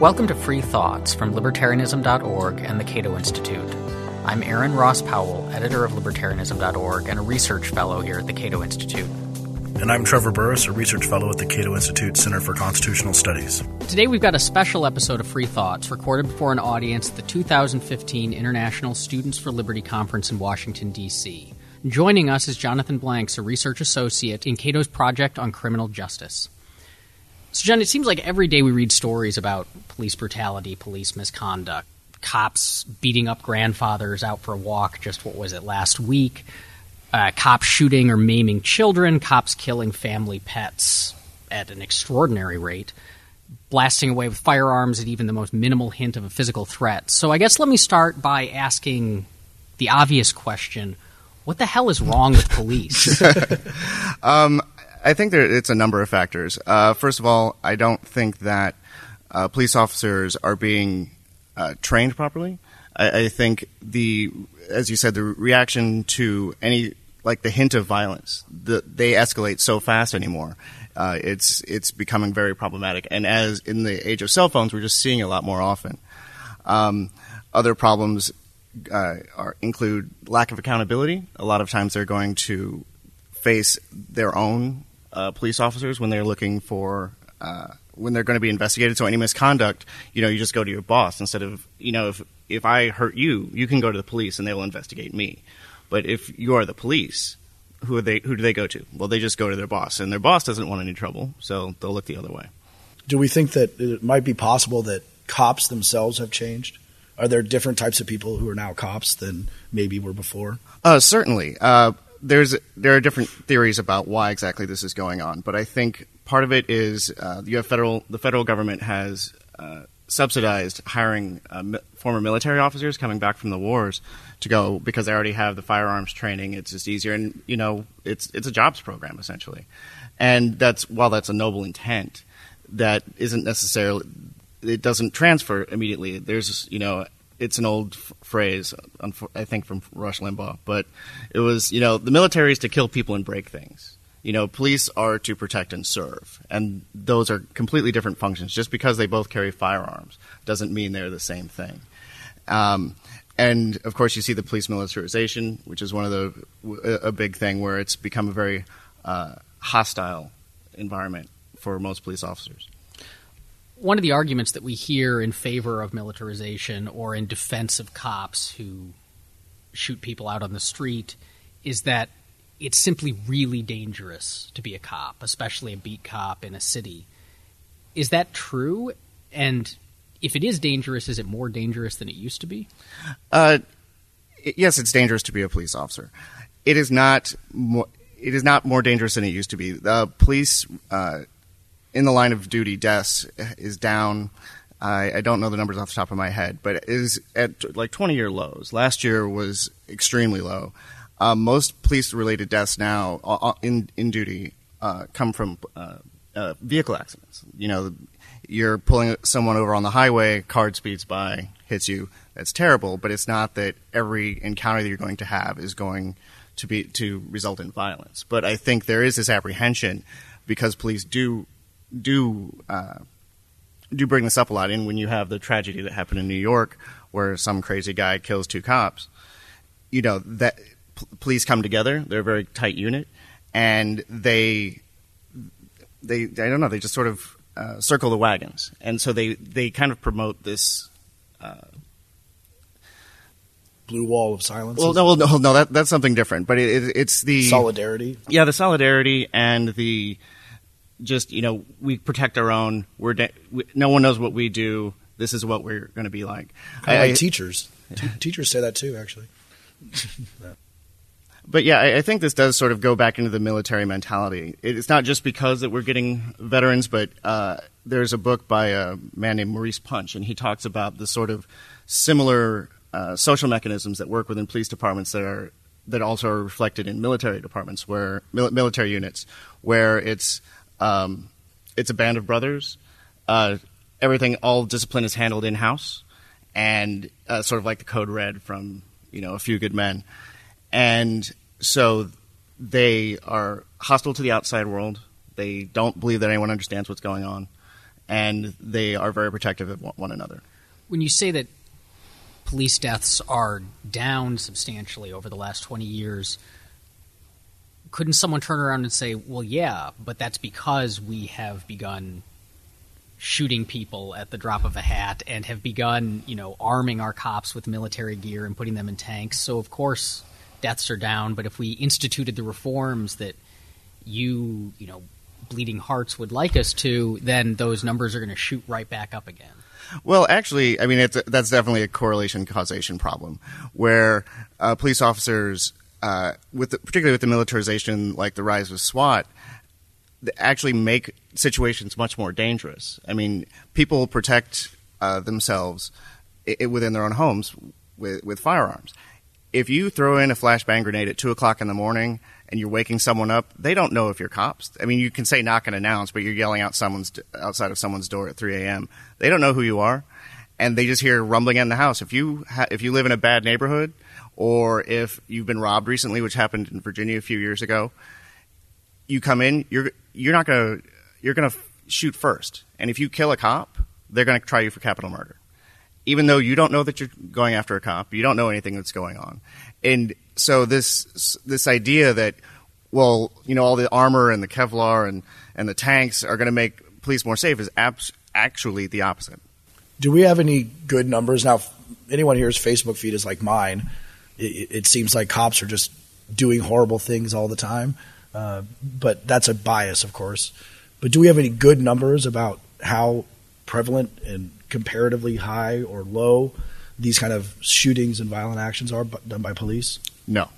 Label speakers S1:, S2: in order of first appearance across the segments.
S1: Welcome to Free Thoughts from Libertarianism.org and the Cato Institute. I'm Aaron Ross Powell, editor of Libertarianism.org and a research fellow here at the Cato Institute.
S2: And I'm Trevor Burrus, a research fellow at the Cato Institute Center for Constitutional Studies.
S1: Today we've got a special episode of Free Thoughts recorded before an audience at the 2015 International Students for Liberty Conference in Washington, D.C. Joining us is Jonathan Blanks, a research associate in Cato's Project on Criminal Justice. So, John, it seems like every day we read stories about police brutality, police misconduct, cops beating up grandfathers out for a walk. Just what was it last week? Uh, cops shooting or maiming children, cops killing family pets at an extraordinary rate, blasting away with firearms at even the most minimal hint of a physical threat. So, I guess let me start by asking the obvious question what the hell is wrong with police?
S3: um, I think there, it's a number of factors. Uh, first of all, I don't think that uh, police officers are being uh, trained properly. I, I, think the, as you said, the reaction to any like the hint of violence, the, they escalate so fast anymore. Uh, it's it's becoming very problematic, and as in the age of cell phones, we're just seeing a lot more often. Um, other problems uh, are, include lack of accountability. A lot of times, they're going to face their own uh, police officers when they're looking for uh, when they're going to be investigated. So any misconduct, you know, you just go to your boss instead of you know if if I hurt you, you can go to the police and they will investigate me. But if you are the police, who are they? Who do they go to? Well, they just go to their boss, and their boss doesn't want any trouble, so they'll look the other way.
S4: Do we think that it might be possible that cops themselves have changed? Are there different types of people who are now cops than maybe were before?
S3: Uh, certainly. Uh, there's there are different theories about why exactly this is going on, but I think part of it is uh, you have federal the federal government has uh, subsidized hiring uh, mi- former military officers coming back from the wars to go because they already have the firearms training. It's just easier, and you know it's it's a jobs program essentially, and that's while that's a noble intent, that isn't necessarily it doesn't transfer immediately. There's you know it's an old phrase, I think from Rush Limbaugh, but it was, you know, the military is to kill people and break things. You know, police are to protect and serve, and those are completely different functions. Just because they both carry firearms doesn't mean they're the same thing. Um, and of course, you see the police militarization, which is one of the a big thing where it's become a very uh, hostile environment for most police officers
S1: one of the arguments that we hear in favor of militarization or in defense of cops who shoot people out on the street is that it's simply really dangerous to be a cop, especially a beat cop in a city. Is that true? And if it is dangerous, is it more dangerous than it used to be?
S3: Uh, yes, it's dangerous to be a police officer. It is not. More, it is not more dangerous than it used to be. The police uh, in the line of duty deaths is down. I, I, don't know the numbers off the top of my head, but is at like 20 year lows. Last year was extremely low. Um, most police related deaths now uh, uh, in in duty uh, come from uh, uh, vehicle accidents. You know, you're pulling someone over on the highway, car speeds by, hits you. That's terrible, but it's not that every encounter that you're going to have is going to be to result in violence. But I think there is this apprehension because police do do uh, do bring this up a lot. And when you have the tragedy that happened in New York, where some crazy guy kills two cops, you know that p- police come together. They're a very tight unit, and they they I don't know. They just sort of uh, circle the wagons, and so they they kind of promote this. Uh,
S4: Blue wall of silence.
S3: Well, no, no, no. That that's something different. But it, it, it's the
S4: solidarity.
S3: Yeah, the solidarity and the just you know we protect our own. We're de- we, no one knows what we do. This is what we're going to be like.
S4: Of like teachers. T- teachers say that too, actually.
S3: but yeah, I, I, think this does sort of go back into the military mentality. It's not just because that we're getting veterans, but uh, there's a book by a man named Maurice Punch, and he talks about the sort of similar uh, social mechanisms that work within police departments that are that also are reflected in military departments, where mil- military units, where it's um, it's a band of brothers. Uh, everything, all discipline is handled in house, and uh, sort of like the code red from you know a few good men, and so they are hostile to the outside world. They don't believe that anyone understands what's going on, and they are very protective of one- one another.
S1: When you say that police deaths are down substantially over the last 20 years, couldn't someone turn around and say, well, yeah, but that's because we have begun shooting people at the drop of a hat and have begun, you know, arming our cops with military gear and putting them in tanks. So, of course, deaths are down. But if we instituted the reforms that you, you know, bleeding hearts would like us to, then those numbers are going to shoot right back up again.
S3: Well, actually, I mean, it's that's definitely a correlation causation problem where uh, police officers, uh, with the, particularly with the militarization, like the rise of SWAT, actually make situations much more dangerous. I mean, people protect uh, themselves i- within their own homes with, with firearms. If you throw in a flashbang grenade at two o'clock in the morning and you're waking someone up, they don't know if you're cops. I mean, you can say knock and announce, but you're yelling out someone's outside of someone's door at 3 a.m. They don't know who you are, and they just hear rumbling in the house. If you ha- if you live in a bad neighborhood, or if you've been robbed recently, which happened in Virginia a few years ago, you come in, you're you're not gonna you're gonna shoot first, and if you kill a cop, they're gonna try you for capital murder, even though you don't know that you're going after a cop, you don't know anything that's going on, and so this this idea that well, you know, all the armor and the Kevlar and and the tanks are going to make police more safe is abs- actually the opposite.
S4: Do we have any good numbers now? Anyone here's Facebook feed is like mine. It, it seems like cops are just doing horrible things all the time, uh, but that's a bias, of course. But do we have any good numbers about how prevalent and comparatively high or low these kind of shootings and violent actions are done by police?
S3: No.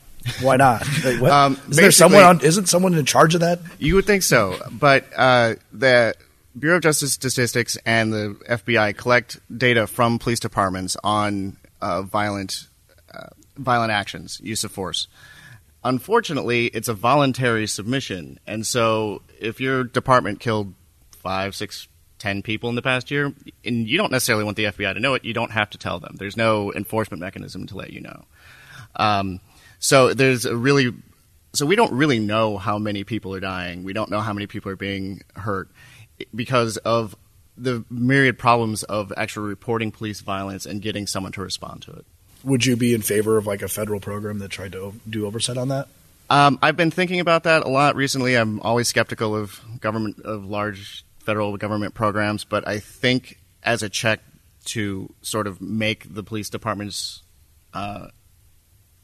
S4: Why not? Like.
S3: Um,
S4: is there someone on? Isn't someone in charge of that?
S3: You would think so, but uh, the Bureau of Justice Statistics and the FBI collect data from police departments on uh, violent uh, violent actions, use of force. Unfortunately, it's a voluntary submission, and so if your department killed five, six, ten people in the past year, and you don't necessarily want the FBI to know it, you don't have to tell them. There's no enforcement mechanism to let you know. Um, so there's a really so we don't really know how many people are dying. We don't know how many people are being hurt because of the myriad problems of actually reporting police violence and getting someone to respond to it.
S4: Would you be in favor of like a federal program that tried to do oversight on that?
S3: Um, I've been thinking about that a lot recently. I'm always skeptical of government of large federal government programs, but I think as a check to sort of make the police departments uh,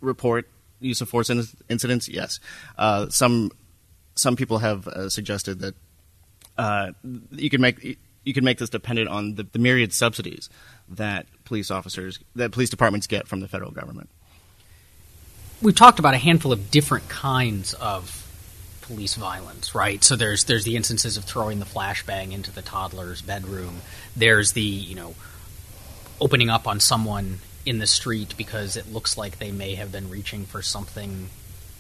S3: report use of force in- incidents, yes. Uh, some some people have uh, suggested that uh, you can make you can make this dependent on the, the myriad subsidies that police officers that police departments get from the federal government.
S1: we've talked about a handful of different kinds of police violence, right? So there's there's the instances of throwing the flashbang into the toddler's bedroom. There's the you know opening up on someone in the street because it looks like they may have been reaching for something.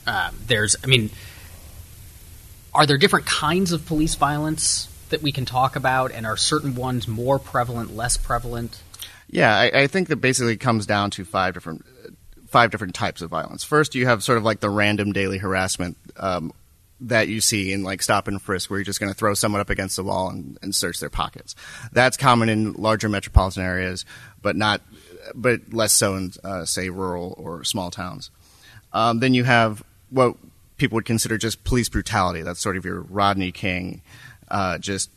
S1: Um, there's, I mean, are there different kinds of police violence that we can talk about, and are certain ones more prevalent, less prevalent?
S3: Yeah, I, I think that basically comes down to five different five different types of violence. First, you have sort of like the random daily harassment um, that you see in like stop and frisk, where you're just going to throw someone up against the wall and, and search their pockets. That's common in larger metropolitan areas, but not, but less so in uh, say rural or small towns. Um, then you have what people would consider just police brutality. That's sort of your Rodney King, uh, just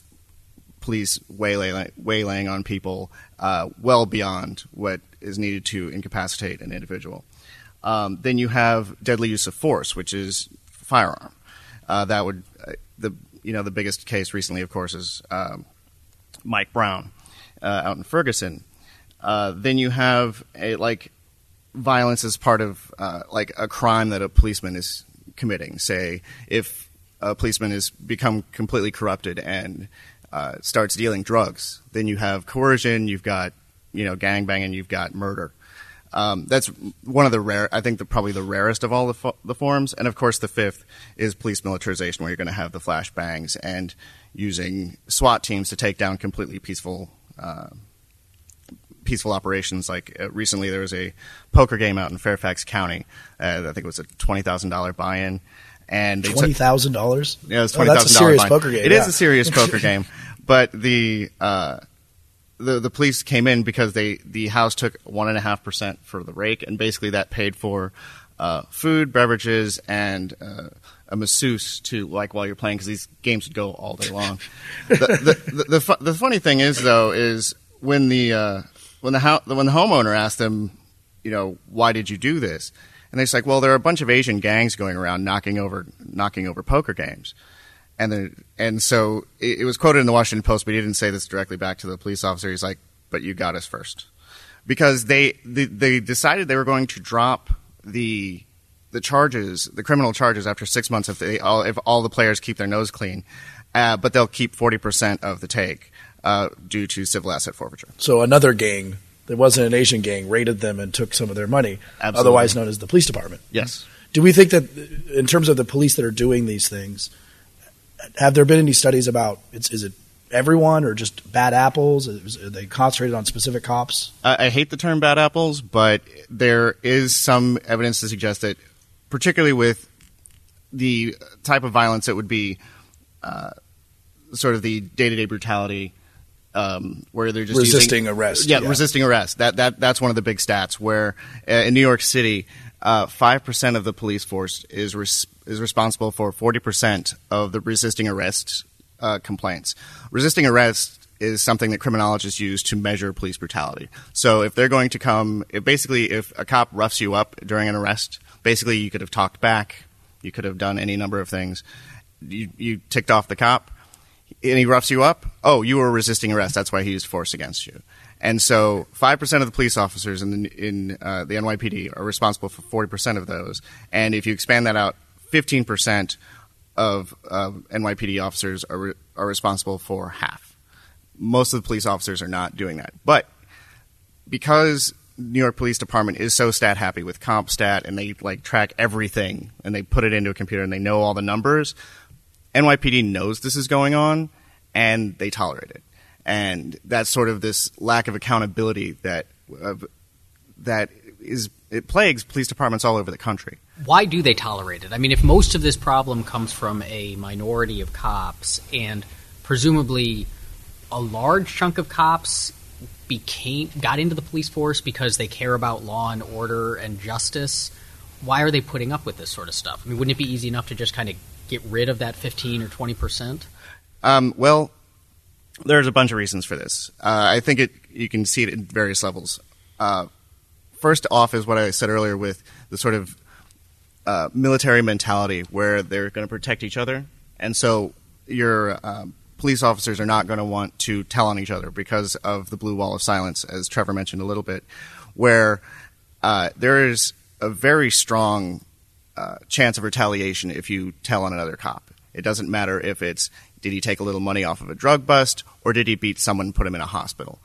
S3: police waylay, waylaying on people uh, well beyond what is needed to incapacitate an individual. Um, then you have deadly use of force, which is firearm. Uh, that would uh, the you know the biggest case recently, of course, is um, Mike Brown uh, out in Ferguson. Uh, then you have a like violence as part of like a crime that a policeman is committing. Say if a policeman has become completely corrupted and uh, starts dealing drugs, then you have coercion, you've got you know gangbanging, you've got murder. Um, that's one of the rare, I think, the, probably the rarest of all the, fo- the forms. And of course, the fifth is police militarization, where you're going to have the flashbangs and using SWAT teams to take down completely peaceful uh, peaceful operations. Like uh, recently, there was a poker game out in Fairfax County. Uh, I think it was a twenty thousand dollar buy-in, and they
S4: Twenty thousand dollars.
S3: yeah,
S4: it
S3: was
S4: that's
S3: thousand
S4: a
S3: dollars.
S4: serious poker game.
S3: It is
S4: yeah.
S3: a serious poker game, but the uh, the the police came in because they the house took one and a half percent for the rake, and basically that paid for uh, food, beverages, and uh, a masseuse to like while you're playing because these games would go all day long. the, the, the, the funny thing is though is when the uh, when the ho- when the homeowner asked them, you know, why did you do this? And they're like, well, there are a bunch of Asian gangs going around knocking over knocking over poker games. And then, and so it, it was quoted in the Washington Post, but he didn't say this directly back to the police officer. He's like, "But you got us first. because they, they they decided they were going to drop the the charges, the criminal charges, after six months if they all if all the players keep their nose clean, uh, but they'll keep forty percent of the take uh, due to civil asset forfeiture.
S4: So another gang that wasn't an Asian gang raided them and took some of their money,
S3: Absolutely.
S4: otherwise known as the police department.
S3: Yes.
S4: Do we think that, in terms of the police that are doing these things, have there been any studies about it's, is it everyone or just bad apples? Are they concentrated on specific cops?
S3: I, I hate the term bad apples, but there is some evidence to suggest that, particularly with the type of violence that would be uh, sort of the day to day brutality. Um, where they're just
S4: Resisting
S3: using,
S4: arrest,
S3: Yeah,
S4: yeah.
S3: resisting arrest. That that that's one of the big stats. Where uh, in New York City, uh, five percent of the police force is res- is responsible for forty percent of the resisting arrest uh, complaints. Resisting arrest is something that criminologists use to measure police brutality. So if they're going to come, if basically if a cop roughs you up during an arrest, basically you could have talked back, you could have done any number of things. You, you ticked off the cop, and he roughs you up. Oh, you were resisting arrest. That's why he used force against you. And so, five percent of the police officers in the, in uh, the NYPD are responsible for forty percent of those. And if you expand that out, fifteen percent of uh, NYPD officers are re- are responsible for half. Most of the police officers are not doing that, but because New York Police Department is so stat happy with CompStat and they like track everything and they put it into a computer and they know all the numbers. NYPD knows this is going on and they tolerate it. And that's sort of this lack of accountability that of, that is it plagues police departments all over the country.
S1: Why do they tolerate it? I mean, if most of this problem comes from a minority of cops and presumably a large chunk of cops became got into the police force because they care about law and order and justice, why are they putting up with this sort of stuff? I mean, wouldn't it be easy enough to just kind of get rid of that 15 or 20%?
S3: Um, well, there's a bunch of reasons for this. Uh, I think it you can see it in various levels. Uh, first off is what I said earlier with the sort of uh, military mentality where they're going to protect each other, and so your um, police officers are not going to want to tell on each other because of the blue wall of silence, as Trevor mentioned a little bit, where uh, there is a very strong uh, chance of retaliation if you tell on another cop. It doesn't matter if it's did he take a little money off of a drug bust or did he beat someone and put him in a hospital.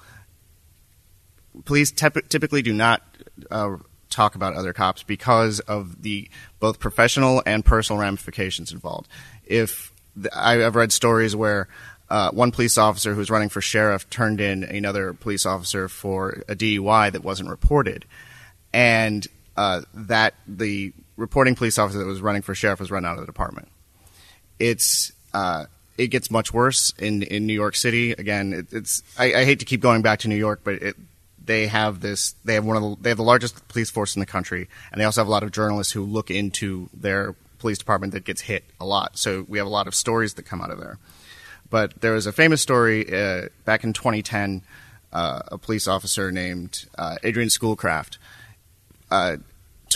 S3: Police tep- typically do not uh, talk about other cops because of the both professional and personal ramifications involved. If I've read stories where uh, one police officer who was running for sheriff turned in another police officer for a DUI that wasn't reported, and uh, that the reporting police officer that was running for sheriff was run out of the department. It's uh, it gets much worse in in New York City. Again, it, it's I, I hate to keep going back to New York, but it, they have this. They have one of the they have the largest police force in the country, and they also have a lot of journalists who look into their police department that gets hit a lot. So we have a lot of stories that come out of there. But there was a famous story uh, back in 2010. Uh, a police officer named uh, Adrian Schoolcraft uh,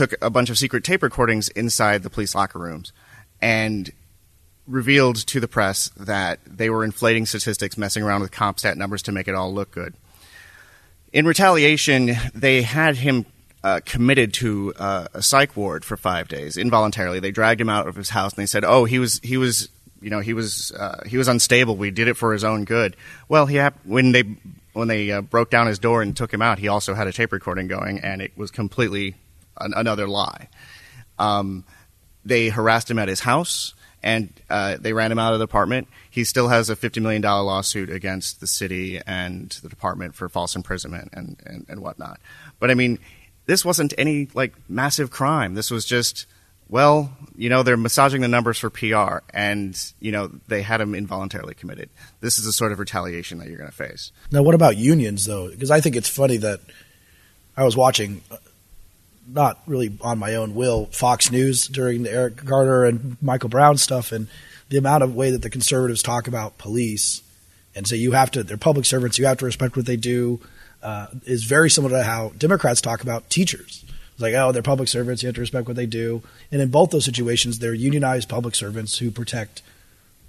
S3: took a bunch of secret tape recordings inside the police locker rooms and revealed to the press that they were inflating statistics, messing around with CompStat numbers to make it all look good. In retaliation, they had him uh, committed to uh, a psych ward for five days involuntarily. They dragged him out of his house and they said, "Oh, he was he was you know he was uh, he was unstable. We did it for his own good." Well, he when they when they uh, broke down his door and took him out, he also had a tape recording going, and it was completely an- another lie. Um, they harassed him at his house and uh, they ran him out of the apartment. He still has a $50 million lawsuit against the city and the department for false imprisonment and, and, and whatnot. But I mean, this wasn't any like massive crime. This was just well, you know, they're massaging the numbers for PR, and you know they had him involuntarily committed. This is the sort of retaliation that you're going to face.
S4: Now, what about unions though? Because I think it's funny that I was watching, not really on my own will, Fox News during the Eric Garner and Michael Brown stuff, and the amount of way that the conservatives talk about police and say you have to, they're public servants, you have to respect what they do, uh, is very similar to how Democrats talk about teachers. It's like, oh, they're public servants, you have to respect what they do. And in both those situations, they're unionized public servants who protect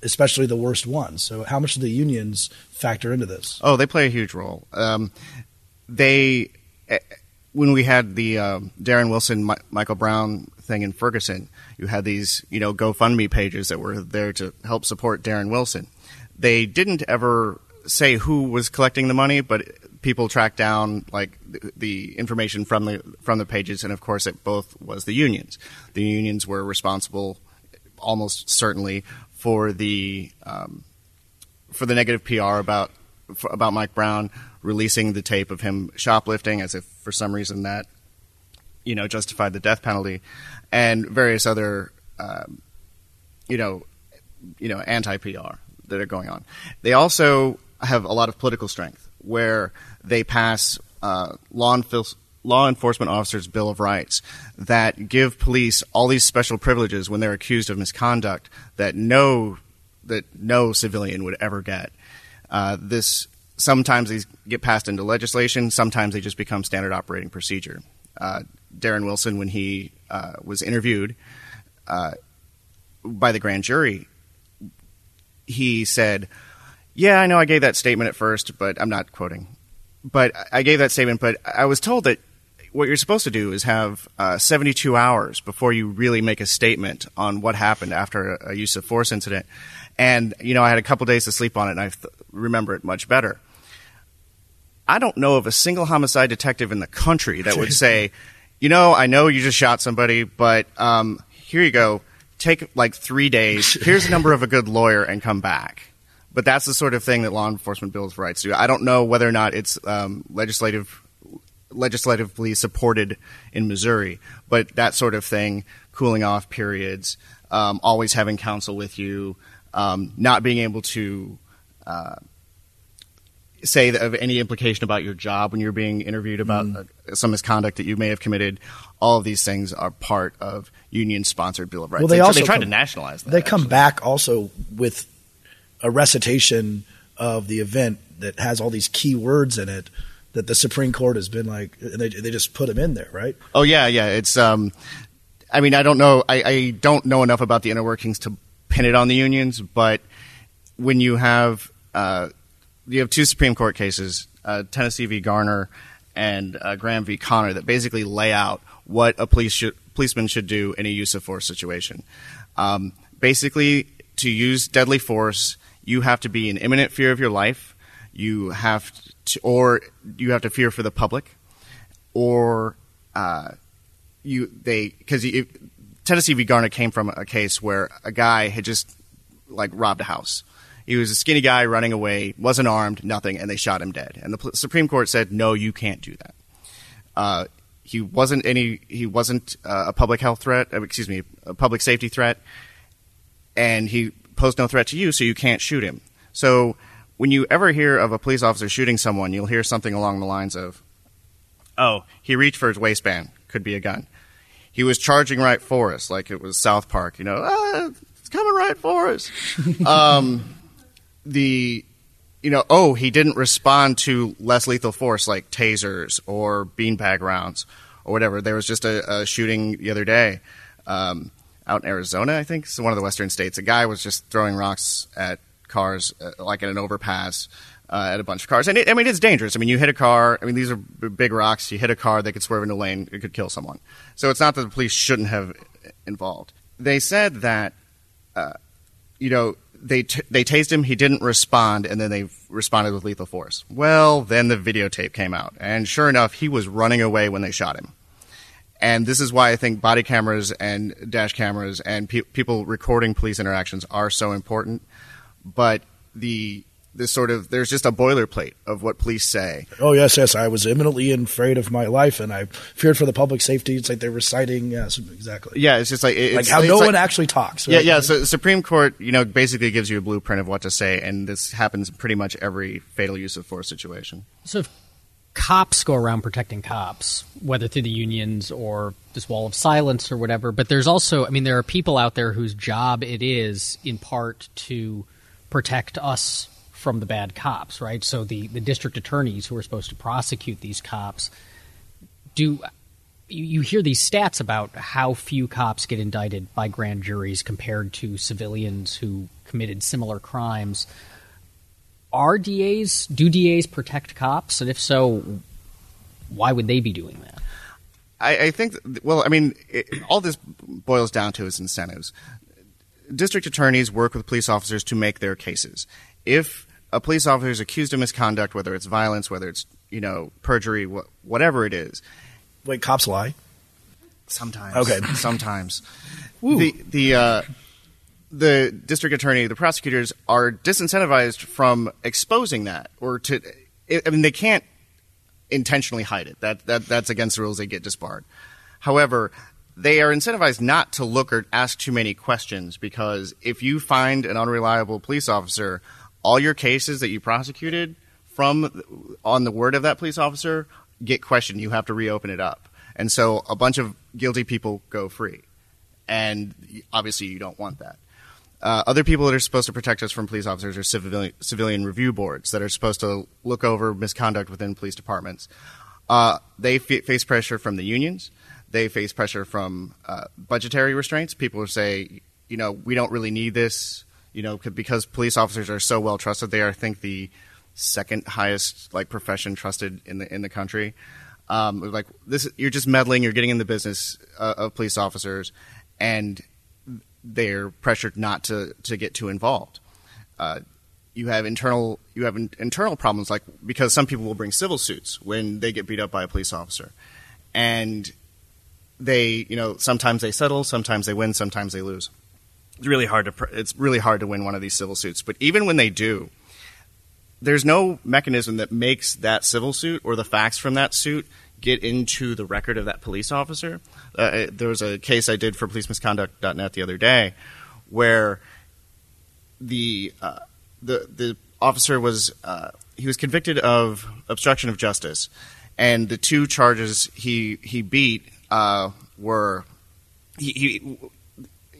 S4: especially the worst ones. So, how much do the unions factor into this?
S3: Oh, they play a huge role. Um, they, when we had the uh, Darren Wilson, Mi- Michael Brown thing in Ferguson, you had these, you know, GoFundMe pages that were there to help support Darren Wilson. They didn't ever say who was collecting the money, but people tracked down like the, the information from the from the pages, and of course, it both was the unions. The unions were responsible, almost certainly, for the um, for the negative PR about for, about Mike Brown releasing the tape of him shoplifting, as if for some reason that you know justified the death penalty, and various other um, you know you know anti PR that are going on. They also have a lot of political strength where they pass uh, law, enf- law enforcement officers' Bill of Rights that give police all these special privileges when they're accused of misconduct that no that no civilian would ever get. Uh, this sometimes these get passed into legislation. Sometimes they just become standard operating procedure. Uh, Darren Wilson, when he uh, was interviewed uh, by the grand jury, he said, "Yeah, I know I gave that statement at first, but I'm not quoting but I gave that statement, but I was told that what you're supposed to do is have uh, 72 hours before you really make a statement on what happened after a, a use of force incident. And, you know, I had a couple days to sleep on it and I th- remember it much better. I don't know of a single homicide detective in the country that would say, you know, I know you just shot somebody, but um, here you go. Take like three days. Here's the number of a good lawyer and come back. But that's the sort of thing that law enforcement bills rights do. I don't know whether or not it's um, legislative legislatively supported in Missouri, but that sort of thing, cooling off periods, um, always having counsel with you, um, not being able to uh, say of any implication about your job when you're being interviewed about mm. some misconduct that you may have committed. All of these things are part of union-sponsored Bill of Rights.
S4: Well, they, they also
S3: they tried
S4: come,
S3: to nationalize that.
S4: They come
S3: actually.
S4: back also with a recitation of the event that has all these key words in it that the Supreme Court has been like, and they, they just put them in there, right?
S3: Oh yeah, yeah. It's, um, I mean, I don't know, I, I don't know enough about the inner workings to pin it on the unions, but when you have, uh, you have two Supreme Court cases, uh, Tennessee v. Garner and uh, Graham v. Connor, that basically lay out what a police should, policeman should do in a use of force situation. Um, basically, to use deadly force you have to be in imminent fear of your life. You have to, or you have to fear for the public, or uh, you they because Tennessee v. Garner came from a case where a guy had just like robbed a house. He was a skinny guy running away, wasn't armed, nothing, and they shot him dead. And the Supreme Court said, no, you can't do that. Uh, he wasn't any. He wasn't uh, a public health threat. Uh, excuse me, a public safety threat, and he posed no threat to you, so you can't shoot him. So when you ever hear of a police officer shooting someone, you'll hear something along the lines of, "Oh, he reached for his waistband. Could be a gun. He was charging right for us, like it was South Park. You know, ah, it's coming right for us." um, the you know, oh, he didn't respond to less lethal force like tasers or beanbag rounds or whatever. There was just a, a shooting the other day. Um, out in Arizona, I think, so one of the western states. A guy was just throwing rocks at cars, uh, like in an overpass, uh, at a bunch of cars. And it, I mean, it's dangerous. I mean, you hit a car. I mean, these are big rocks. You hit a car, they could swerve into lane. It could kill someone. So it's not that the police shouldn't have involved. They said that, uh, you know, they t- they tased him. He didn't respond, and then they responded with lethal force. Well, then the videotape came out, and sure enough, he was running away when they shot him. And this is why I think body cameras and dash cameras and pe- people recording police interactions are so important. But the this sort of there's just a boilerplate of what police say.
S4: Oh yes, yes. I was imminently afraid of my life, and I feared for the public safety. It's like they're reciting. Yes, exactly.
S3: Yeah, it's just like it's,
S4: like how
S3: it's
S4: no
S3: like-
S4: one actually talks.
S3: Yeah,
S4: right?
S3: yeah. So the Supreme Court, you know, basically gives you a blueprint of what to say, and this happens pretty much every fatal use of force situation.
S1: So if cops go around protecting cops, whether through the unions or this wall of silence or whatever, but there's also, I mean, there are people out there whose job it is, in part, to protect us from the bad cops, right? So the, the district attorneys who are supposed to prosecute these cops do. You, hear these stats about how few cops get indicted by grand juries compared to civilians who committed similar crimes are DAs do DAs protect cops, and if so, why would they be doing that?
S3: I, I think, well, I mean, it, all this boils down to is incentives. District attorneys work with police officers to make their cases. If a police officer is accused of misconduct, whether it's violence, whether it's you know perjury, wh- whatever it is,
S4: Wait, cops lie.
S3: Sometimes.
S4: Okay.
S3: Sometimes. The the uh, the district attorney, the prosecutors are disincentivized from exposing that, or to. I mean, they can't intentionally hide it. That that that's against the rules. They get disbarred. However, they are incentivized not to look or ask too many questions because if you find an unreliable police officer, all your cases that you prosecuted from on the word of that police officer get questioned. You have to reopen it up, and so a bunch of guilty people go free, and obviously you don't want that. Uh, other people that are supposed to protect us from police officers are civilian, civilian review boards that are supposed to look over misconduct within police departments. Uh, they f- face pressure from the unions. They face pressure from uh, budgetary restraints. People say, you know, we don't really need this, you know, because police officers are so well trusted. They are, I think, the second highest like profession trusted in the in the country. Um, like this, you're just meddling. You're getting in the business uh, of police officers, and they're pressured not to to get too involved. Uh, you have internal you have in, internal problems like because some people will bring civil suits when they get beat up by a police officer, and they you know sometimes they settle, sometimes they win, sometimes they lose. It's really hard to it's really hard to win one of these civil suits. But even when they do, there's no mechanism that makes that civil suit or the facts from that suit get into the record of that police officer. Uh, there was a case I did for policemisconduct.net the other day where the uh, the the officer was uh, he was convicted of obstruction of justice, and the two charges he he beat uh, were he. he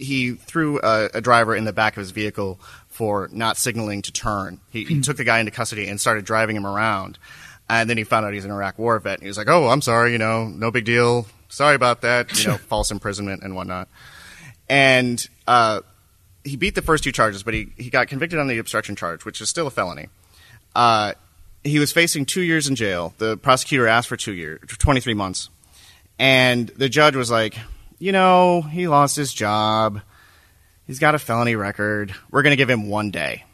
S3: he threw a, a driver in the back of his vehicle for not signaling to turn. He, he took the guy into custody and started driving him around. And then he found out he's an Iraq War vet. And he was like, "Oh, I'm sorry. You know, no big deal. Sorry about that. You know, false imprisonment and whatnot." And uh, he beat the first two charges, but he, he got convicted on the obstruction charge, which is still a felony. Uh, he was facing two years in jail. The prosecutor asked for two years, 23 months. And the judge was like, you know, he lost his job. He's got a felony record. We're going to give him one day.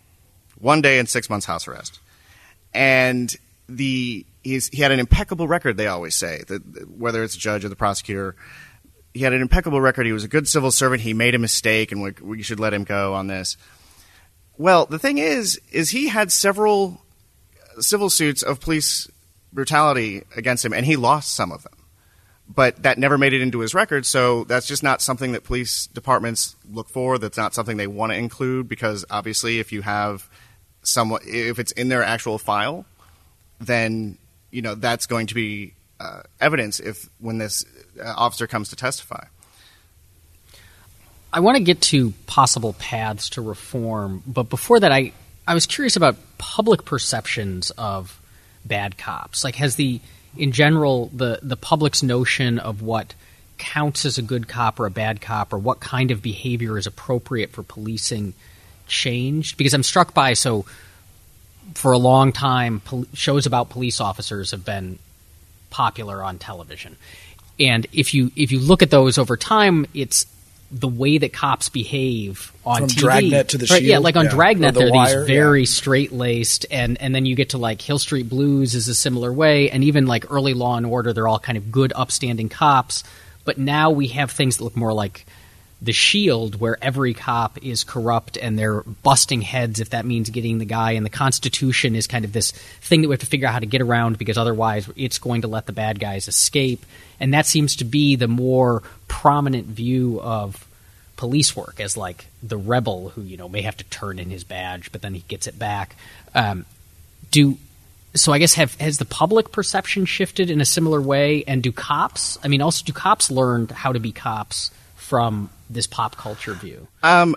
S3: One day and six months house arrest. And the he's, he had an impeccable record, they always say, that whether it's the judge or the prosecutor. He had an impeccable record. He was a good civil servant. He made a mistake, and we, we should let him go on this. Well, the thing is, is he had several civil suits of police brutality against him, and he lost some of them. But that never made it into his record, so that's just not something that police departments look for. That's not something they want to include because obviously, if you have someone, if it's in their actual file, then you know that's going to be uh, evidence if when this uh, officer comes to testify.
S1: I want to get to possible paths to reform, but before that, I I was curious about public perceptions of bad cops. Like, has the in general the the public's notion of what counts as a good cop or a bad cop, or what kind of behavior is appropriate for policing, changed? Because I'm struck by so for a long time, pol- shows about police officers have been popular on television, and if you if you look at those over time, it's the way that cops behave on
S4: From
S1: TV.
S4: Dragnet to The
S1: Right, Yeah, like on
S4: yeah.
S1: Dragnet,
S4: The
S1: they're
S4: Wire,
S1: these very straight laced, and and then you get to like Hill Street Blues is a similar way, and even like early Law and Order, they're all kind of good, upstanding cops. But now we have things that look more like the shield where every cop is corrupt and they're busting heads if that means getting the guy. And the constitution is kind of this thing that we have to figure out how to get around because otherwise it's going to let the bad guys escape. And that seems to be the more prominent view of police work as like the rebel who you know may have to turn in his badge but then he gets it back. Um, do so i guess have has the public perception shifted in a similar way? And do cops i mean also do cops learn how to be cops from this pop culture view?
S3: Um,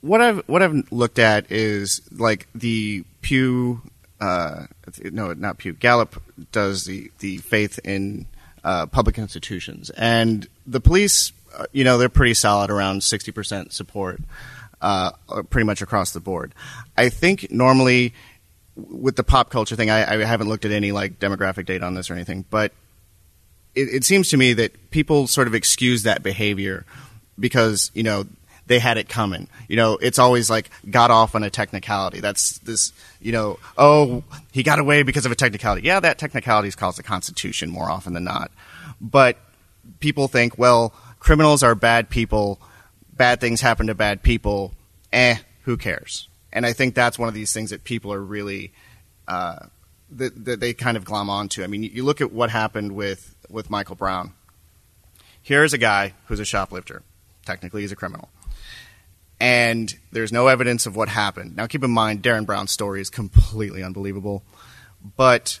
S3: what I've what I've looked at is like the Pew, uh, no, not Pew. Gallup does the the faith in uh, public institutions, and the police, uh, you know, they're pretty solid around sixty percent support, uh, pretty much across the board. I think normally with the pop culture thing, I, I haven't looked at any like demographic data on this or anything, but it, it seems to me that people sort of excuse that behavior because you know they had it coming. You know, it's always like got off on a technicality. That's this, you know, oh, he got away because of a technicality. Yeah, that technicality is called the Constitution more often than not. But people think, well, criminals are bad people. Bad things happen to bad people. Eh, who cares? And I think that's one of these things that people are really uh, that, that they kind of glom onto. I mean, you look at what happened with with Michael Brown. Here's a guy who's a shoplifter technically he's a criminal. And there's no evidence of what happened. Now, keep in mind, Darren Brown's story is completely unbelievable. But,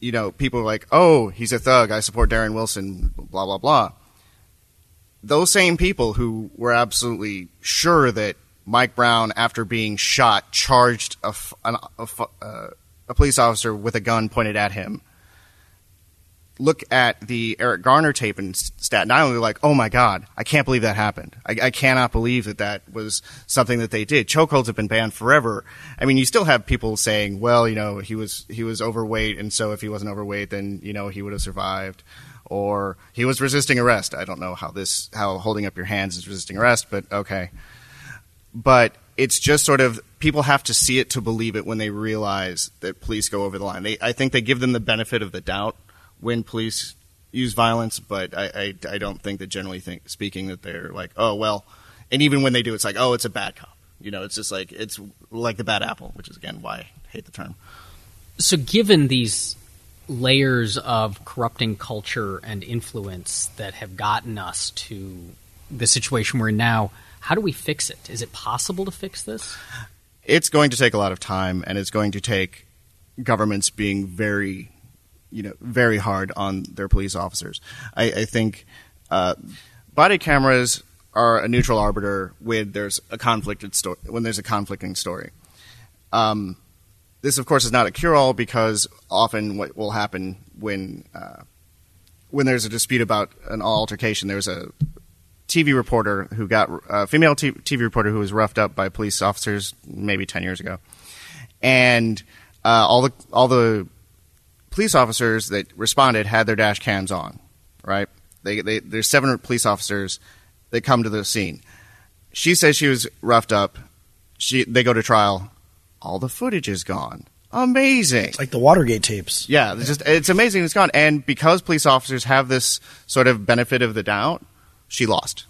S3: you know, people are like, oh, he's a thug. I support Darren Wilson, blah, blah, blah. Those same people who were absolutely sure that Mike Brown, after being shot, charged a, a, a, uh, a police officer with a gun pointed at him look at the Eric Garner tape and stat, not only like, oh my god, I can't believe that happened. I, I cannot believe that that was something that they did. Chokeholds have been banned forever. I mean, you still have people saying, well, you know, he was he was overweight, and so if he wasn't overweight, then you know he would have survived. Or he was resisting arrest. I don't know how this how holding up your hands is resisting arrest, but okay. But it's just sort of people have to see it to believe it when they realize that police go over the line. They, I think they give them the benefit of the doubt when police use violence, but I, I, I don't think that generally think, speaking that they're like, oh well, and even when they do, it's like, oh, it's a bad cop. You know, it's just like it's like the bad apple, which is again why I hate the term.
S1: So, given these layers of corrupting culture and influence that have gotten us to the situation we're in now, how do we fix it? Is it possible to fix this?
S3: It's going to take a lot of time, and it's going to take governments being very you know very hard on their police officers. I, I think uh, body cameras are a neutral arbiter when there's a conflicted story when there's a conflicting story. Um, this, of course, is not a cure-all because often what will happen when uh, when there's a dispute about an altercation, there's a TV reporter who got a female t- TV reporter who was roughed up by police officers maybe ten years ago, and uh, all the all the police officers that responded had their dash cams on, right? They, they, there's seven police officers that come to the scene. She says she was roughed up. She, they go to trial. All the footage is gone. Amazing.
S4: It's like the Watergate tapes.
S3: Yeah, it's just it's amazing it's gone. And because police officers have this sort of benefit of the doubt, she lost.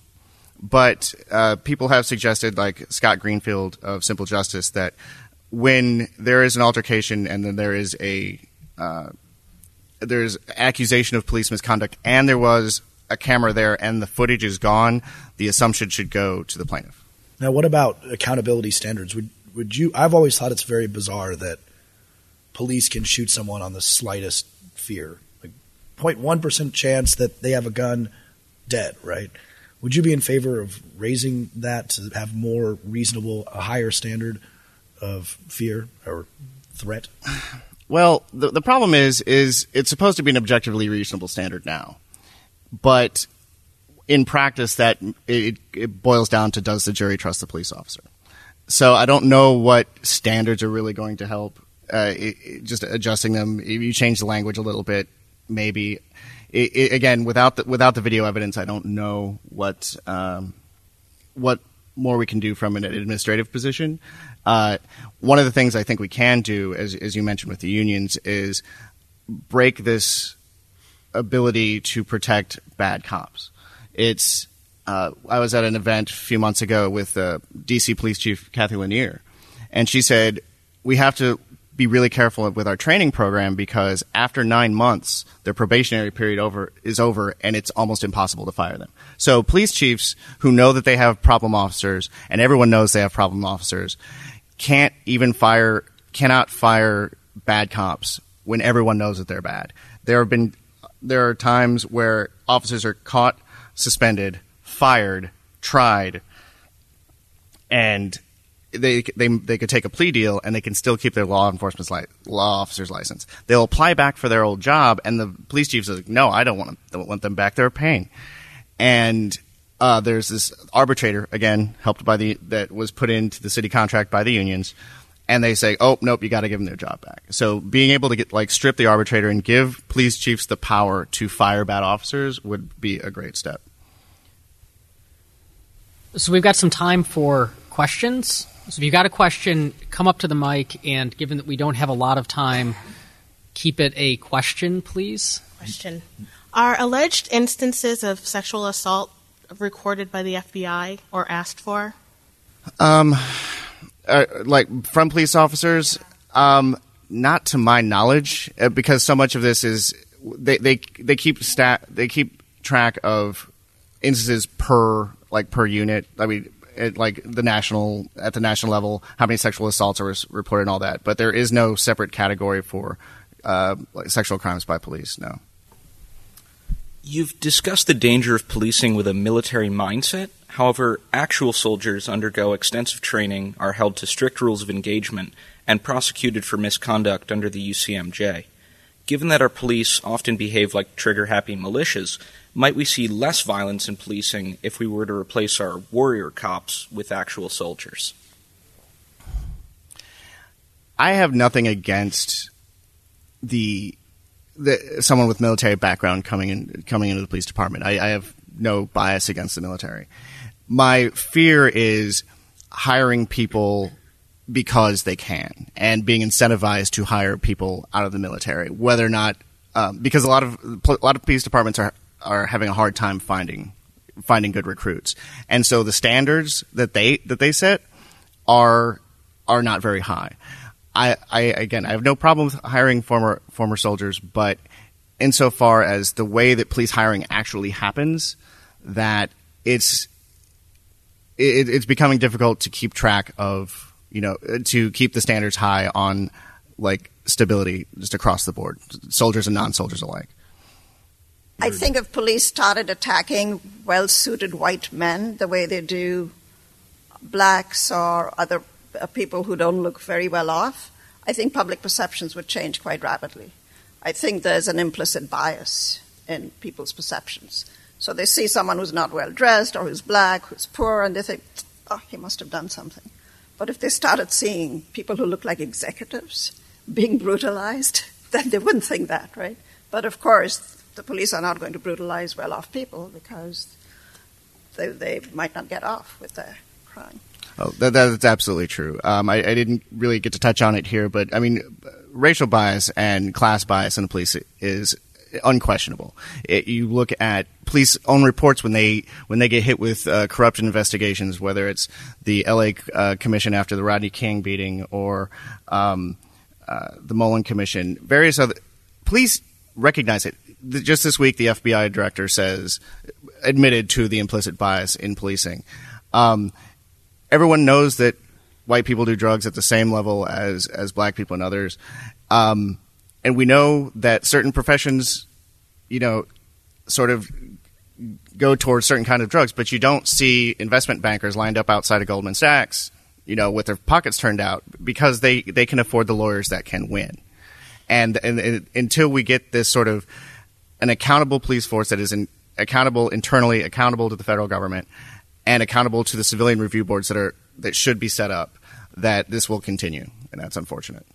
S3: But uh, people have suggested, like Scott Greenfield of Simple Justice, that when there is an altercation and then there is a uh, there's accusation of police misconduct, and there was a camera there, and the footage is gone, the assumption should go to the plaintiff.
S4: Now, what about accountability standards? Would would you? I've always thought it's very bizarre that police can shoot someone on the slightest fear, like 0.1 percent chance that they have a gun, dead. Right? Would you be in favor of raising that to have more reasonable, a higher standard of fear or threat?
S3: Well, the the problem is is it's supposed to be an objectively reasonable standard now, but in practice, that it, it boils down to does the jury trust the police officer? So I don't know what standards are really going to help. Uh, it, it, just adjusting them, you change the language a little bit, maybe. again, without the without the video evidence, I don't know what um, what more we can do from an administrative position. Uh, one of the things I think we can do, as, as you mentioned with the unions, is break this ability to protect bad cops. It's uh, I was at an event a few months ago with uh, DC Police Chief Cathy Lanier, and she said we have to be really careful with our training program because after nine months, their probationary period over is over, and it's almost impossible to fire them. So, police chiefs who know that they have problem officers, and everyone knows they have problem officers, can't even fire, cannot fire bad cops when everyone knows that they're bad. There have been, there are times where officers are caught, suspended, fired, tried, and they they they could take a plea deal and they can still keep their law enforcement li- law officer's license. They'll apply back for their old job, and the police chief says, "No, I don't want them, don't want them back. They're paying." And uh, there's this arbitrator again, helped by the that was put into the city contract by the unions, and they say, "Oh, nope, you got to give them their job back." So being able to get like strip the arbitrator and give police chiefs the power to fire bad officers would be a great step.
S1: So we've got some time for questions. So if you've got a question, come up to the mic, and given that we don't have a lot of time, keep it a question, please.
S5: Question. Are alleged instances of sexual assault recorded by the FBI or asked for?
S3: Um, uh, like from police officers, um, not to my knowledge, uh, because so much of this is they they they keep stat they keep track of instances per like per unit. I mean, at like the national at the national level, how many sexual assaults are reported and all that. But there is no separate category for uh, like sexual crimes by police. No.
S6: You've discussed the danger of policing with a military mindset. However, actual soldiers undergo extensive training, are held to strict rules of engagement, and prosecuted for misconduct under the UCMJ. Given that our police often behave like trigger happy militias, might we see less violence in policing if we were to replace our warrior cops with actual soldiers?
S3: I have nothing against the, the someone with military background coming in coming into the police department. I, I have no bias against the military. My fear is hiring people because they can and being incentivized to hire people out of the military, whether or not um, because a lot of a lot of police departments are are having a hard time finding finding good recruits, and so the standards that they that they set are are not very high. I, I again, I have no problem with hiring former former soldiers, but insofar as the way that police hiring actually happens, that it's it, it's becoming difficult to keep track of you know to keep the standards high on like stability just across the board, soldiers and non-soldiers alike.
S7: I think if police started attacking well suited white men the way they do blacks or other uh, people who don't look very well off, I think public perceptions would change quite rapidly. I think there's an implicit bias in people's perceptions. So they see someone who's not well dressed or who's black, who's poor, and they think, oh, he must have done something. But if they started seeing people who look like executives being brutalized, then they wouldn't think that, right? But of course, the police are not going to brutalize well off people because they, they might not get off with their crime.
S3: Oh, that, that's absolutely true. Um, I, I, didn't really get to touch on it here, but I mean, racial bias and class bias in the police is unquestionable. It, you look at police own reports when they when they get hit with uh, corruption investigations, whether it's the L.A. Uh, Commission after the Rodney King beating or um, uh, the Mollen Commission. Various other police recognize it just this week, the FBI director says admitted to the implicit bias in policing. Um, everyone knows that white people do drugs at the same level as as black people and others, um, and we know that certain professions, you know, sort of go towards certain kind of drugs, but you don't see investment bankers lined up outside of Goldman Sachs, you know, with their pockets turned out because they they can afford the lawyers that can win. And, and, and until we get this sort of an accountable police force that is in, accountable internally, accountable to the federal government, and accountable to the civilian review boards that are that should be set up. That this will continue, and that's unfortunate.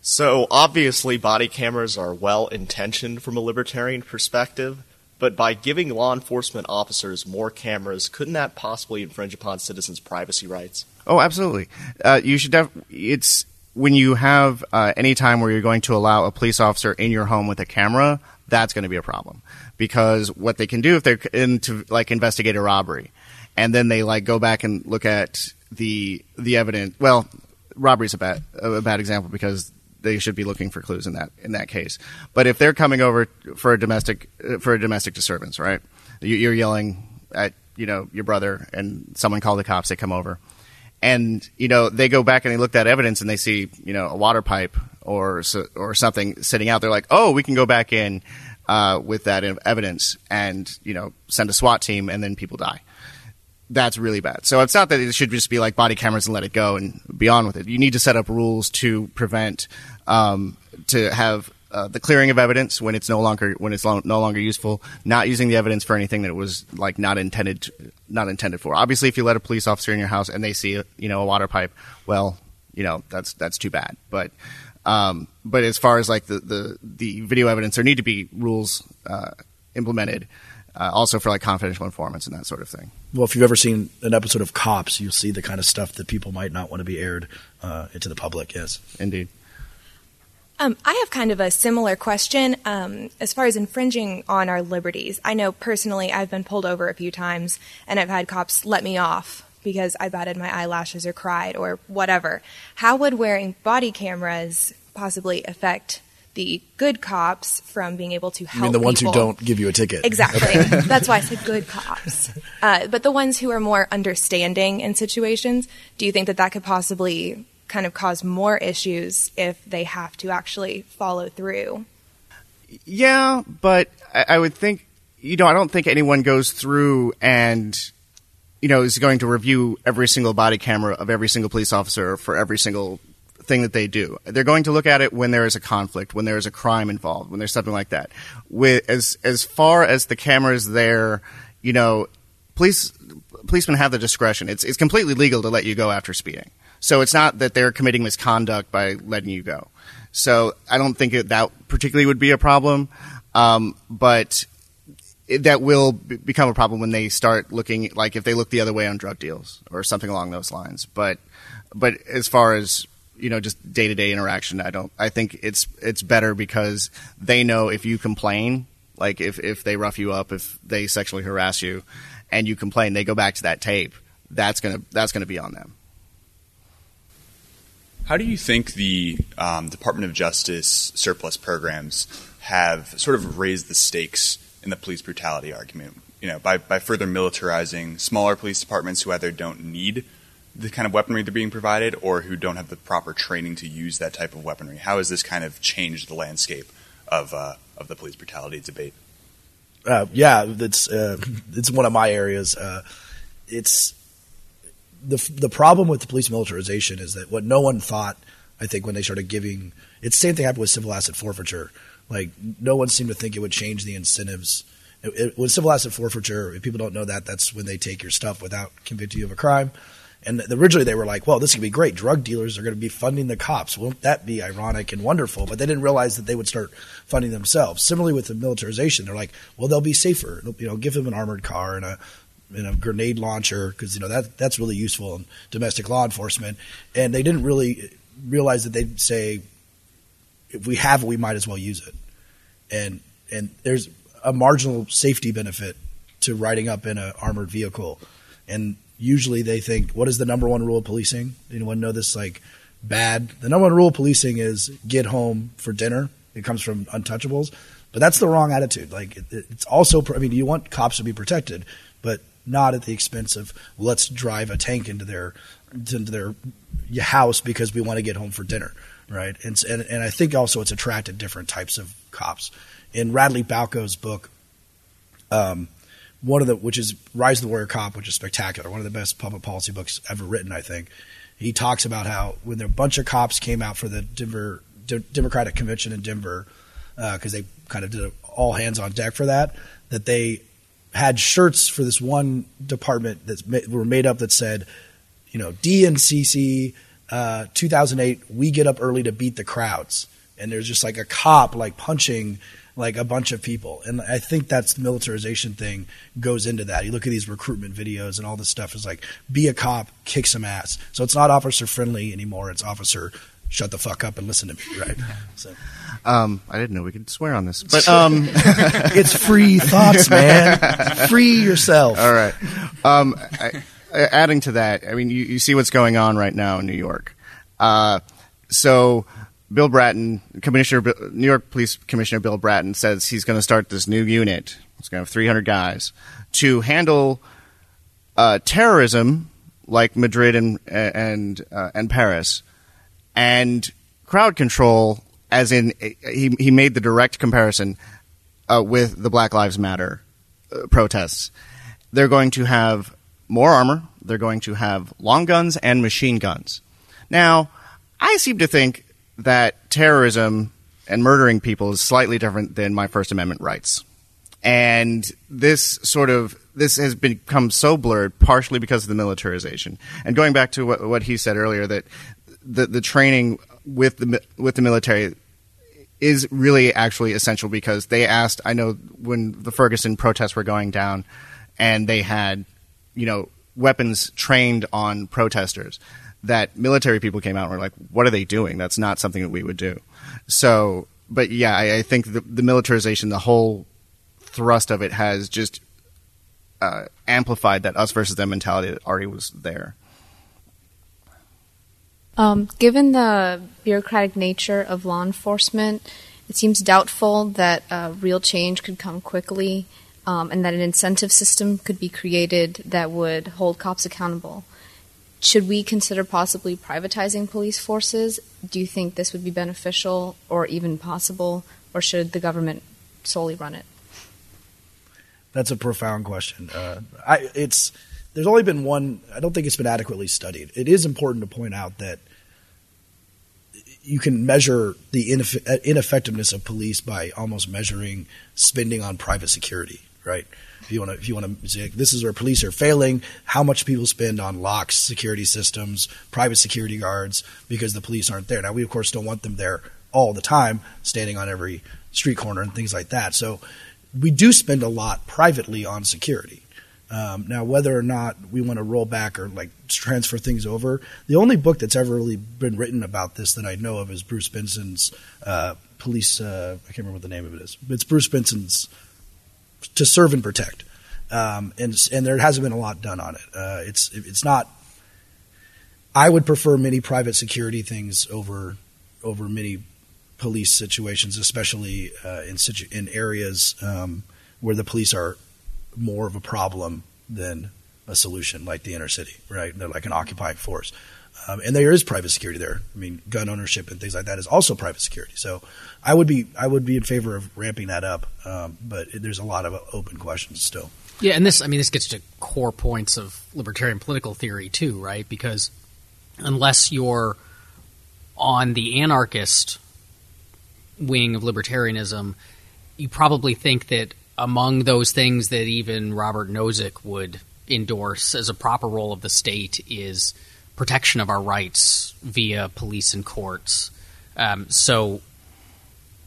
S8: So obviously, body cameras are well intentioned from a libertarian perspective. But by giving law enforcement officers more cameras, couldn't that possibly infringe upon citizens' privacy rights?
S3: Oh, absolutely. Uh, you should. Def- it's when you have uh, any time where you're going to allow a police officer in your home with a camera, that's going to be a problem because what they can do if they're in to like investigate a robbery, and then they like go back and look at the the evidence. Well, robbery's a bad a bad example because they should be looking for clues in that in that case. But if they're coming over for a domestic uh, for a domestic disturbance, right? You, are yelling at you know your brother, and someone called the cops. They come over, and you know they go back and they look at evidence and they see you know a water pipe or or something sitting out. They're like, oh, we can go back in uh, with that evidence and you know send a SWAT team, and then people die that's really bad. So it's not that it should just be like body cameras and let it go and be on with it. You need to set up rules to prevent, um, to have uh, the clearing of evidence when it's no longer when it's lo- no longer useful. Not using the evidence for anything that it was like not intended to, not intended for. Obviously, if you let a police officer in your house and they see you know a water pipe, well, you know that's that's too bad. But um, but as far as like the, the the video evidence, there need to be rules uh, implemented uh, also for like confidential informants and that sort of thing.
S4: Well, if you've ever seen an episode of Cops, you'll see the kind of stuff that people might not want to be aired uh, into the public. Yes,
S3: indeed.
S9: Um, I have kind of a similar question um, as far as infringing on our liberties. I know personally I've been pulled over a few times and I've had cops let me off because I batted my eyelashes or cried or whatever. How would wearing body cameras possibly affect the good cops from being able to help.
S4: I mean the ones
S9: people.
S4: who don't give you a ticket?
S9: Exactly. That's why I said good cops. Uh, but the ones who are more understanding in situations, do you think that that could possibly kind of cause more issues if they have to actually follow through?
S3: Yeah, but I, I would think you know I don't think anyone goes through and you know is going to review every single body camera of every single police officer for every single thing that they do. They're going to look at it when there is a conflict, when there is a crime involved, when there's something like that. With as as far as the cameras there, you know, police policemen have the discretion. It's it's completely legal to let you go after speeding. So it's not that they're committing misconduct by letting you go. So I don't think it, that particularly would be a problem. Um, but that will b- become a problem when they start looking like if they look the other way on drug deals or something along those lines. But but as far as you know just day to day interaction. I don't. I think it's it's better because they know if you complain, like if if they rough you up, if they sexually harass you, and you complain, they go back to that tape. That's gonna that's gonna be on them.
S10: How do you think the um, Department of Justice surplus programs have sort of raised the stakes in the police brutality argument? You know, by, by further militarizing smaller police departments who either don't need the kind of weaponry they're being provided or who don't have the proper training to use that type of weaponry? How has this kind of changed the landscape of, uh, of the police brutality debate?
S4: Uh, yeah, it's uh, it's one of my areas. Uh, it's the the problem with the police militarization is that what no one thought. I think when they started giving, it's the same thing happened with civil asset forfeiture. Like no one seemed to think it would change the incentives. It, it, with civil asset forfeiture, if people don't know that, that's when they take your stuff without convicting you of a crime. And originally they were like, well, this could be great. Drug dealers are going to be funding the cops. Won't that be ironic and wonderful? But they didn't realize that they would start funding themselves. Similarly with the militarization, they're like, well, they'll be safer. You know, give them an armored car and a and a grenade launcher because you know that that's really useful in domestic law enforcement. And they didn't really realize that they'd say, if we have it, we might as well use it. And and there's a marginal safety benefit to riding up in an armored vehicle. And usually they think, what is the number one rule of policing? Anyone know this like bad? The number one rule of policing is get home for dinner. It comes from Untouchables, but that's the wrong attitude. Like it, it's also, I mean, you want cops to be protected, but not at the expense of let's drive a tank into their into their house because we want to get home for dinner, right? And and, and I think also it's attracted different types of cops. In Radley Balko's book, um, one of the which is Rise of the Warrior Cop, which is spectacular, one of the best public policy books ever written, I think. He talks about how when a bunch of cops came out for the Denver D- Democratic Convention in Denver, because uh, they kind of did all hands on deck for that, that they had shirts for this one department that ma- were made up that said, you know, DNCC uh, 2008, we get up early to beat the crowds, and there's just like a cop like punching like a bunch of people. And I think that's the militarization thing goes into that. You look at these recruitment videos and all this stuff is like be a cop, kick some ass. So it's not officer friendly anymore. It's officer shut the fuck up and listen to me, right? So
S3: Um, I didn't know we could swear on this, but um,
S4: it's free thoughts, man. Free yourself.
S3: All right. Um, I, adding to that, I mean, you, you see what's going on right now in New York. Uh, so, Bill Bratton, Commissioner, New York Police Commissioner Bill Bratton says he's going to start this new unit. It's going to have 300 guys to handle uh, terrorism, like Madrid and and uh, and Paris, and crowd control. As in, he he made the direct comparison uh, with the Black Lives Matter uh, protests. They're going to have more armor. They're going to have long guns and machine guns. Now, I seem to think that terrorism and murdering people is slightly different than my First Amendment rights. And this sort of this has become so blurred, partially because of the militarization. And going back to what, what he said earlier, that the the training with the with the military is really actually essential because they asked. I know when the Ferguson protests were going down, and they had, you know, weapons trained on protesters. That military people came out and were like, "What are they doing? That's not something that we would do." So, but yeah, I, I think the, the militarization, the whole thrust of it, has just uh, amplified that us versus them mentality that already was there.
S11: Um, given the bureaucratic nature of law enforcement, it seems doubtful that uh, real change could come quickly um, and that an incentive system could be created that would hold cops accountable. Should we consider possibly privatizing police forces? Do you think this would be beneficial or even possible, or should the government solely run it?
S4: That's a profound question. Uh, I, it's there's only been one. I don't think it's been adequately studied. It is important to point out that you can measure the ineff- ineffectiveness of police by almost measuring spending on private security. Right? If you want to, if you want to say this is where police are failing, how much people spend on locks, security systems, private security guards, because the police aren't there. Now we of course don't want them there all the time, standing on every street corner and things like that. So we do spend a lot privately on security. Um, now, whether or not we want to roll back or like transfer things over, the only book that's ever really been written about this that I know of is Bruce Benson's uh, Police. Uh, I can't remember what the name of it is. It's Bruce Benson's To Serve and Protect, um, and and there hasn't been a lot done on it. Uh, it's it's not. I would prefer many private security things over over many police situations, especially uh, in situ- in areas um, where the police are more of a problem than a solution, like the inner city, right? They're like an occupying force, um, and there is private security there. I mean, gun ownership and things like that is also private security. So, I would be I would be in favor of ramping that up, um, but there's a lot of open questions still.
S1: Yeah, and this, I mean, this gets to core points of libertarian political theory too, right? Because unless you're on the anarchist wing of libertarianism, you probably think that among those things that even Robert Nozick would endorse as a proper role of the state is protection of our rights via police and courts. Um, so,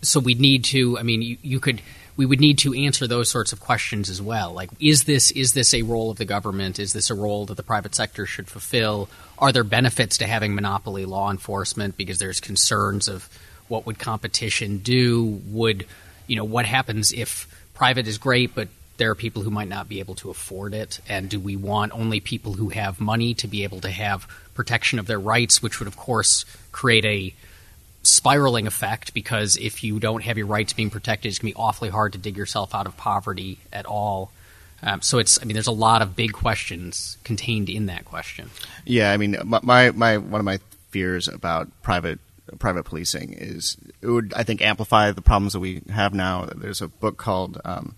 S1: so we need to. I mean, you, you could. We would need to answer those sorts of questions as well. Like, is this is this a role of the government? Is this a role that the private sector should fulfill? Are there benefits to having monopoly law enforcement because there's concerns of what would competition do? Would you know what happens if private is great, but there are people who might not be able to afford it? And do we want only people who have money to be able to have protection of their rights, which would, of course, create a spiraling effect because if you don't have your rights being protected, it's going to be awfully hard to dig yourself out of poverty at all. Um, so it's, I mean, there's a lot of big questions contained in that question.
S3: Yeah, I mean, my, my, one of my fears about private private policing is it would I think amplify the problems that we have now. There's a book called um,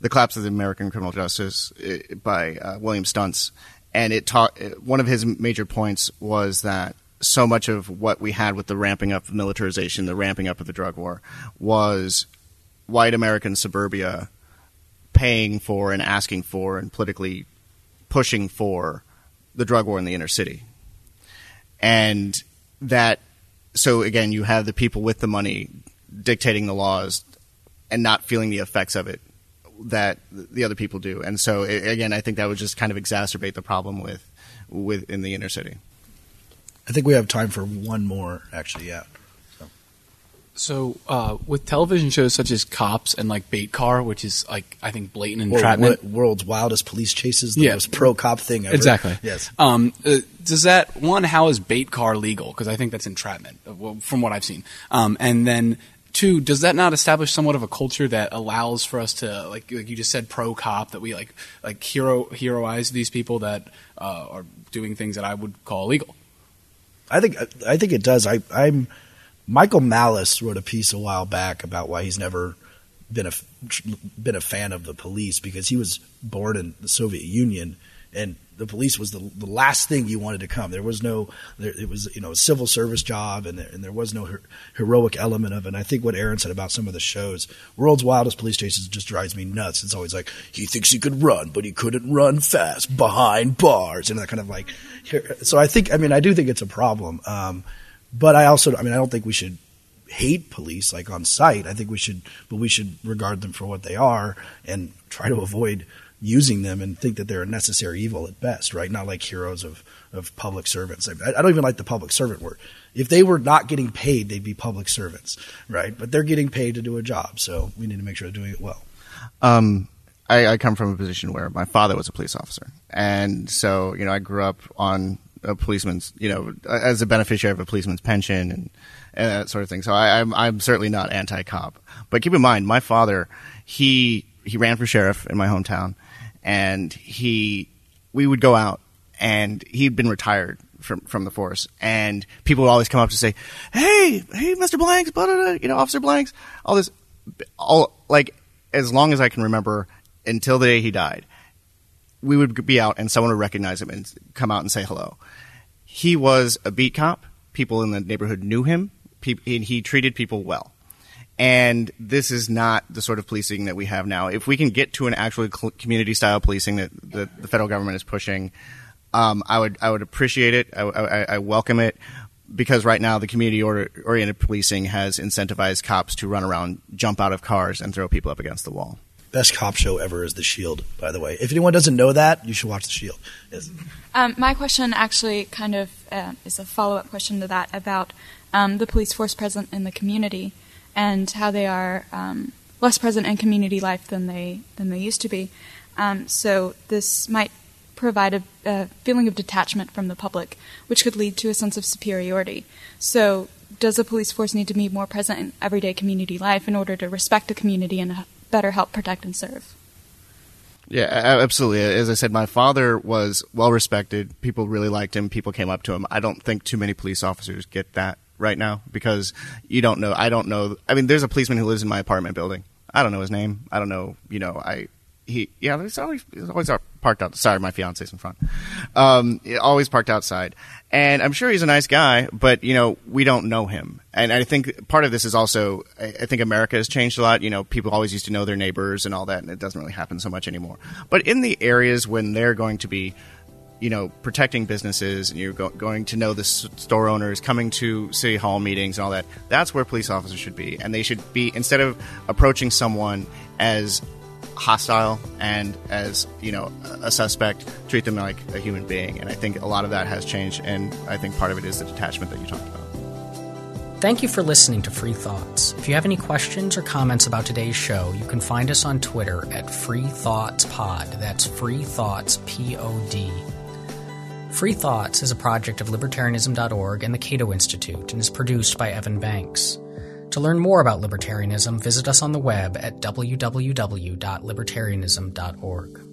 S3: "The Collapse of the American Criminal Justice" uh, by uh, William Stuntz, and it taught one of his major points was that so much of what we had with the ramping up of militarization, the ramping up of the drug war, was white American suburbia paying for and asking for and politically pushing for the drug war in the inner city. And that, so again, you have the people with the money dictating the laws and not feeling the effects of it that the other people do. And so again, I think that would just kind of exacerbate the problem with, with in the inner city.
S4: I think we have time for one more, actually. Yeah.
S12: So uh, with television shows such as Cops and like Bait Car, which is like I think blatant
S4: World-
S12: entrapment.
S4: world's wildest police chases, the
S12: Yeah.
S4: most pro cop thing ever.
S12: Exactly.
S4: Yes.
S12: Um, uh, does that one? How is bait car legal? Because I think that's entrapment, uh, well, from what I've seen. Um, and then two, does that not establish somewhat of a culture that allows for us to, like, like you just said, pro cop that we like, like hero heroize these people that uh, are doing things that I would call illegal?
S4: I think I think it does. I, I'm Michael Malice wrote a piece a while back about why he's never been a been a fan of the police because he was born in the Soviet Union and the police was the, the last thing you wanted to come. There was no, there, it was you know a civil service job, and there, and there was no her, heroic element of it. And I think what Aaron said about some of the shows, World's Wildest Police Chases, just drives me nuts. It's always like he thinks he could run, but he couldn't run fast behind bars, and that kind of like. So I think, I mean, I do think it's a problem. Um, but I also, I mean, I don't think we should hate police like on sight. I think we should, but we should regard them for what they are and try to avoid using them and think that they're a necessary evil at best, right? Not like heroes of, of public servants. I, I don't even like the public servant word. If they were not getting paid, they'd be public servants, right? But they're getting paid to do a job, so we need to make sure they're doing it well.
S3: Um, I, I come from a position where my father was a police officer, and so you know I grew up on a policeman's, you know, as a beneficiary of a policeman's pension and, and that sort of thing. So I, I'm I'm certainly not anti-cop, but keep in mind, my father he he ran for sheriff in my hometown, and he we would go out, and he'd been retired from from the force, and people would always come up to say, "Hey, hey, Mister Blanks, blah, blah, blah, you know, Officer Blanks, all this, all like as long as I can remember until the day he died, we would be out and someone would recognize him and come out and say hello. He was a beat cop. People in the neighborhood knew him. And he treated people well. And this is not the sort of policing that we have now. If we can get to an actual community style policing that the, the federal government is pushing, um, I would I would appreciate it. I, I, I welcome it because right now the community oriented policing has incentivized cops to run around, jump out of cars, and throw people up against the wall.
S4: Best cop show ever is The Shield, by the way. If anyone doesn't know that, you should watch The Shield. Yes.
S13: Um, my question actually kind of uh, is a follow up question to that about um, the police force present in the community and how they are um, less present in community life than they than they used to be. Um, so this might provide a, a feeling of detachment from the public, which could lead to a sense of superiority. So does the police force need to be more present in everyday community life in order to respect the community and better help protect and serve?
S3: Yeah, absolutely. As I said, my father was well respected. People really liked him. People came up to him. I don't think too many police officers get that right now because you don't know. I don't know. I mean, there's a policeman who lives in my apartment building. I don't know his name. I don't know. You know, I he yeah. There's always always parked out. Sorry, my fiance's in front. Um, always parked outside, and I'm sure he's a nice guy, but you know we don't know him. And I think part of this is also I think America has changed a lot. You know, people always used to know their neighbors and all that, and it doesn't really happen so much anymore. But in the areas when they're going to be you know, protecting businesses, and you're go- going to know the s- store owners, coming to city hall meetings and all that. That's where police officers should be, and they should be instead of approaching someone as hostile and as you know a suspect, treat them like a human being. And I think a lot of that has changed, and I think part of it is the detachment that you talked about.
S1: Thank you for listening to Free Thoughts. If you have any questions or comments about today's show, you can find us on Twitter at Free Thoughts Pod. That's Free Thoughts P O D. Free Thoughts is a project of libertarianism.org and the Cato Institute and is produced by Evan Banks. To learn more about libertarianism, visit us on the web at www.libertarianism.org.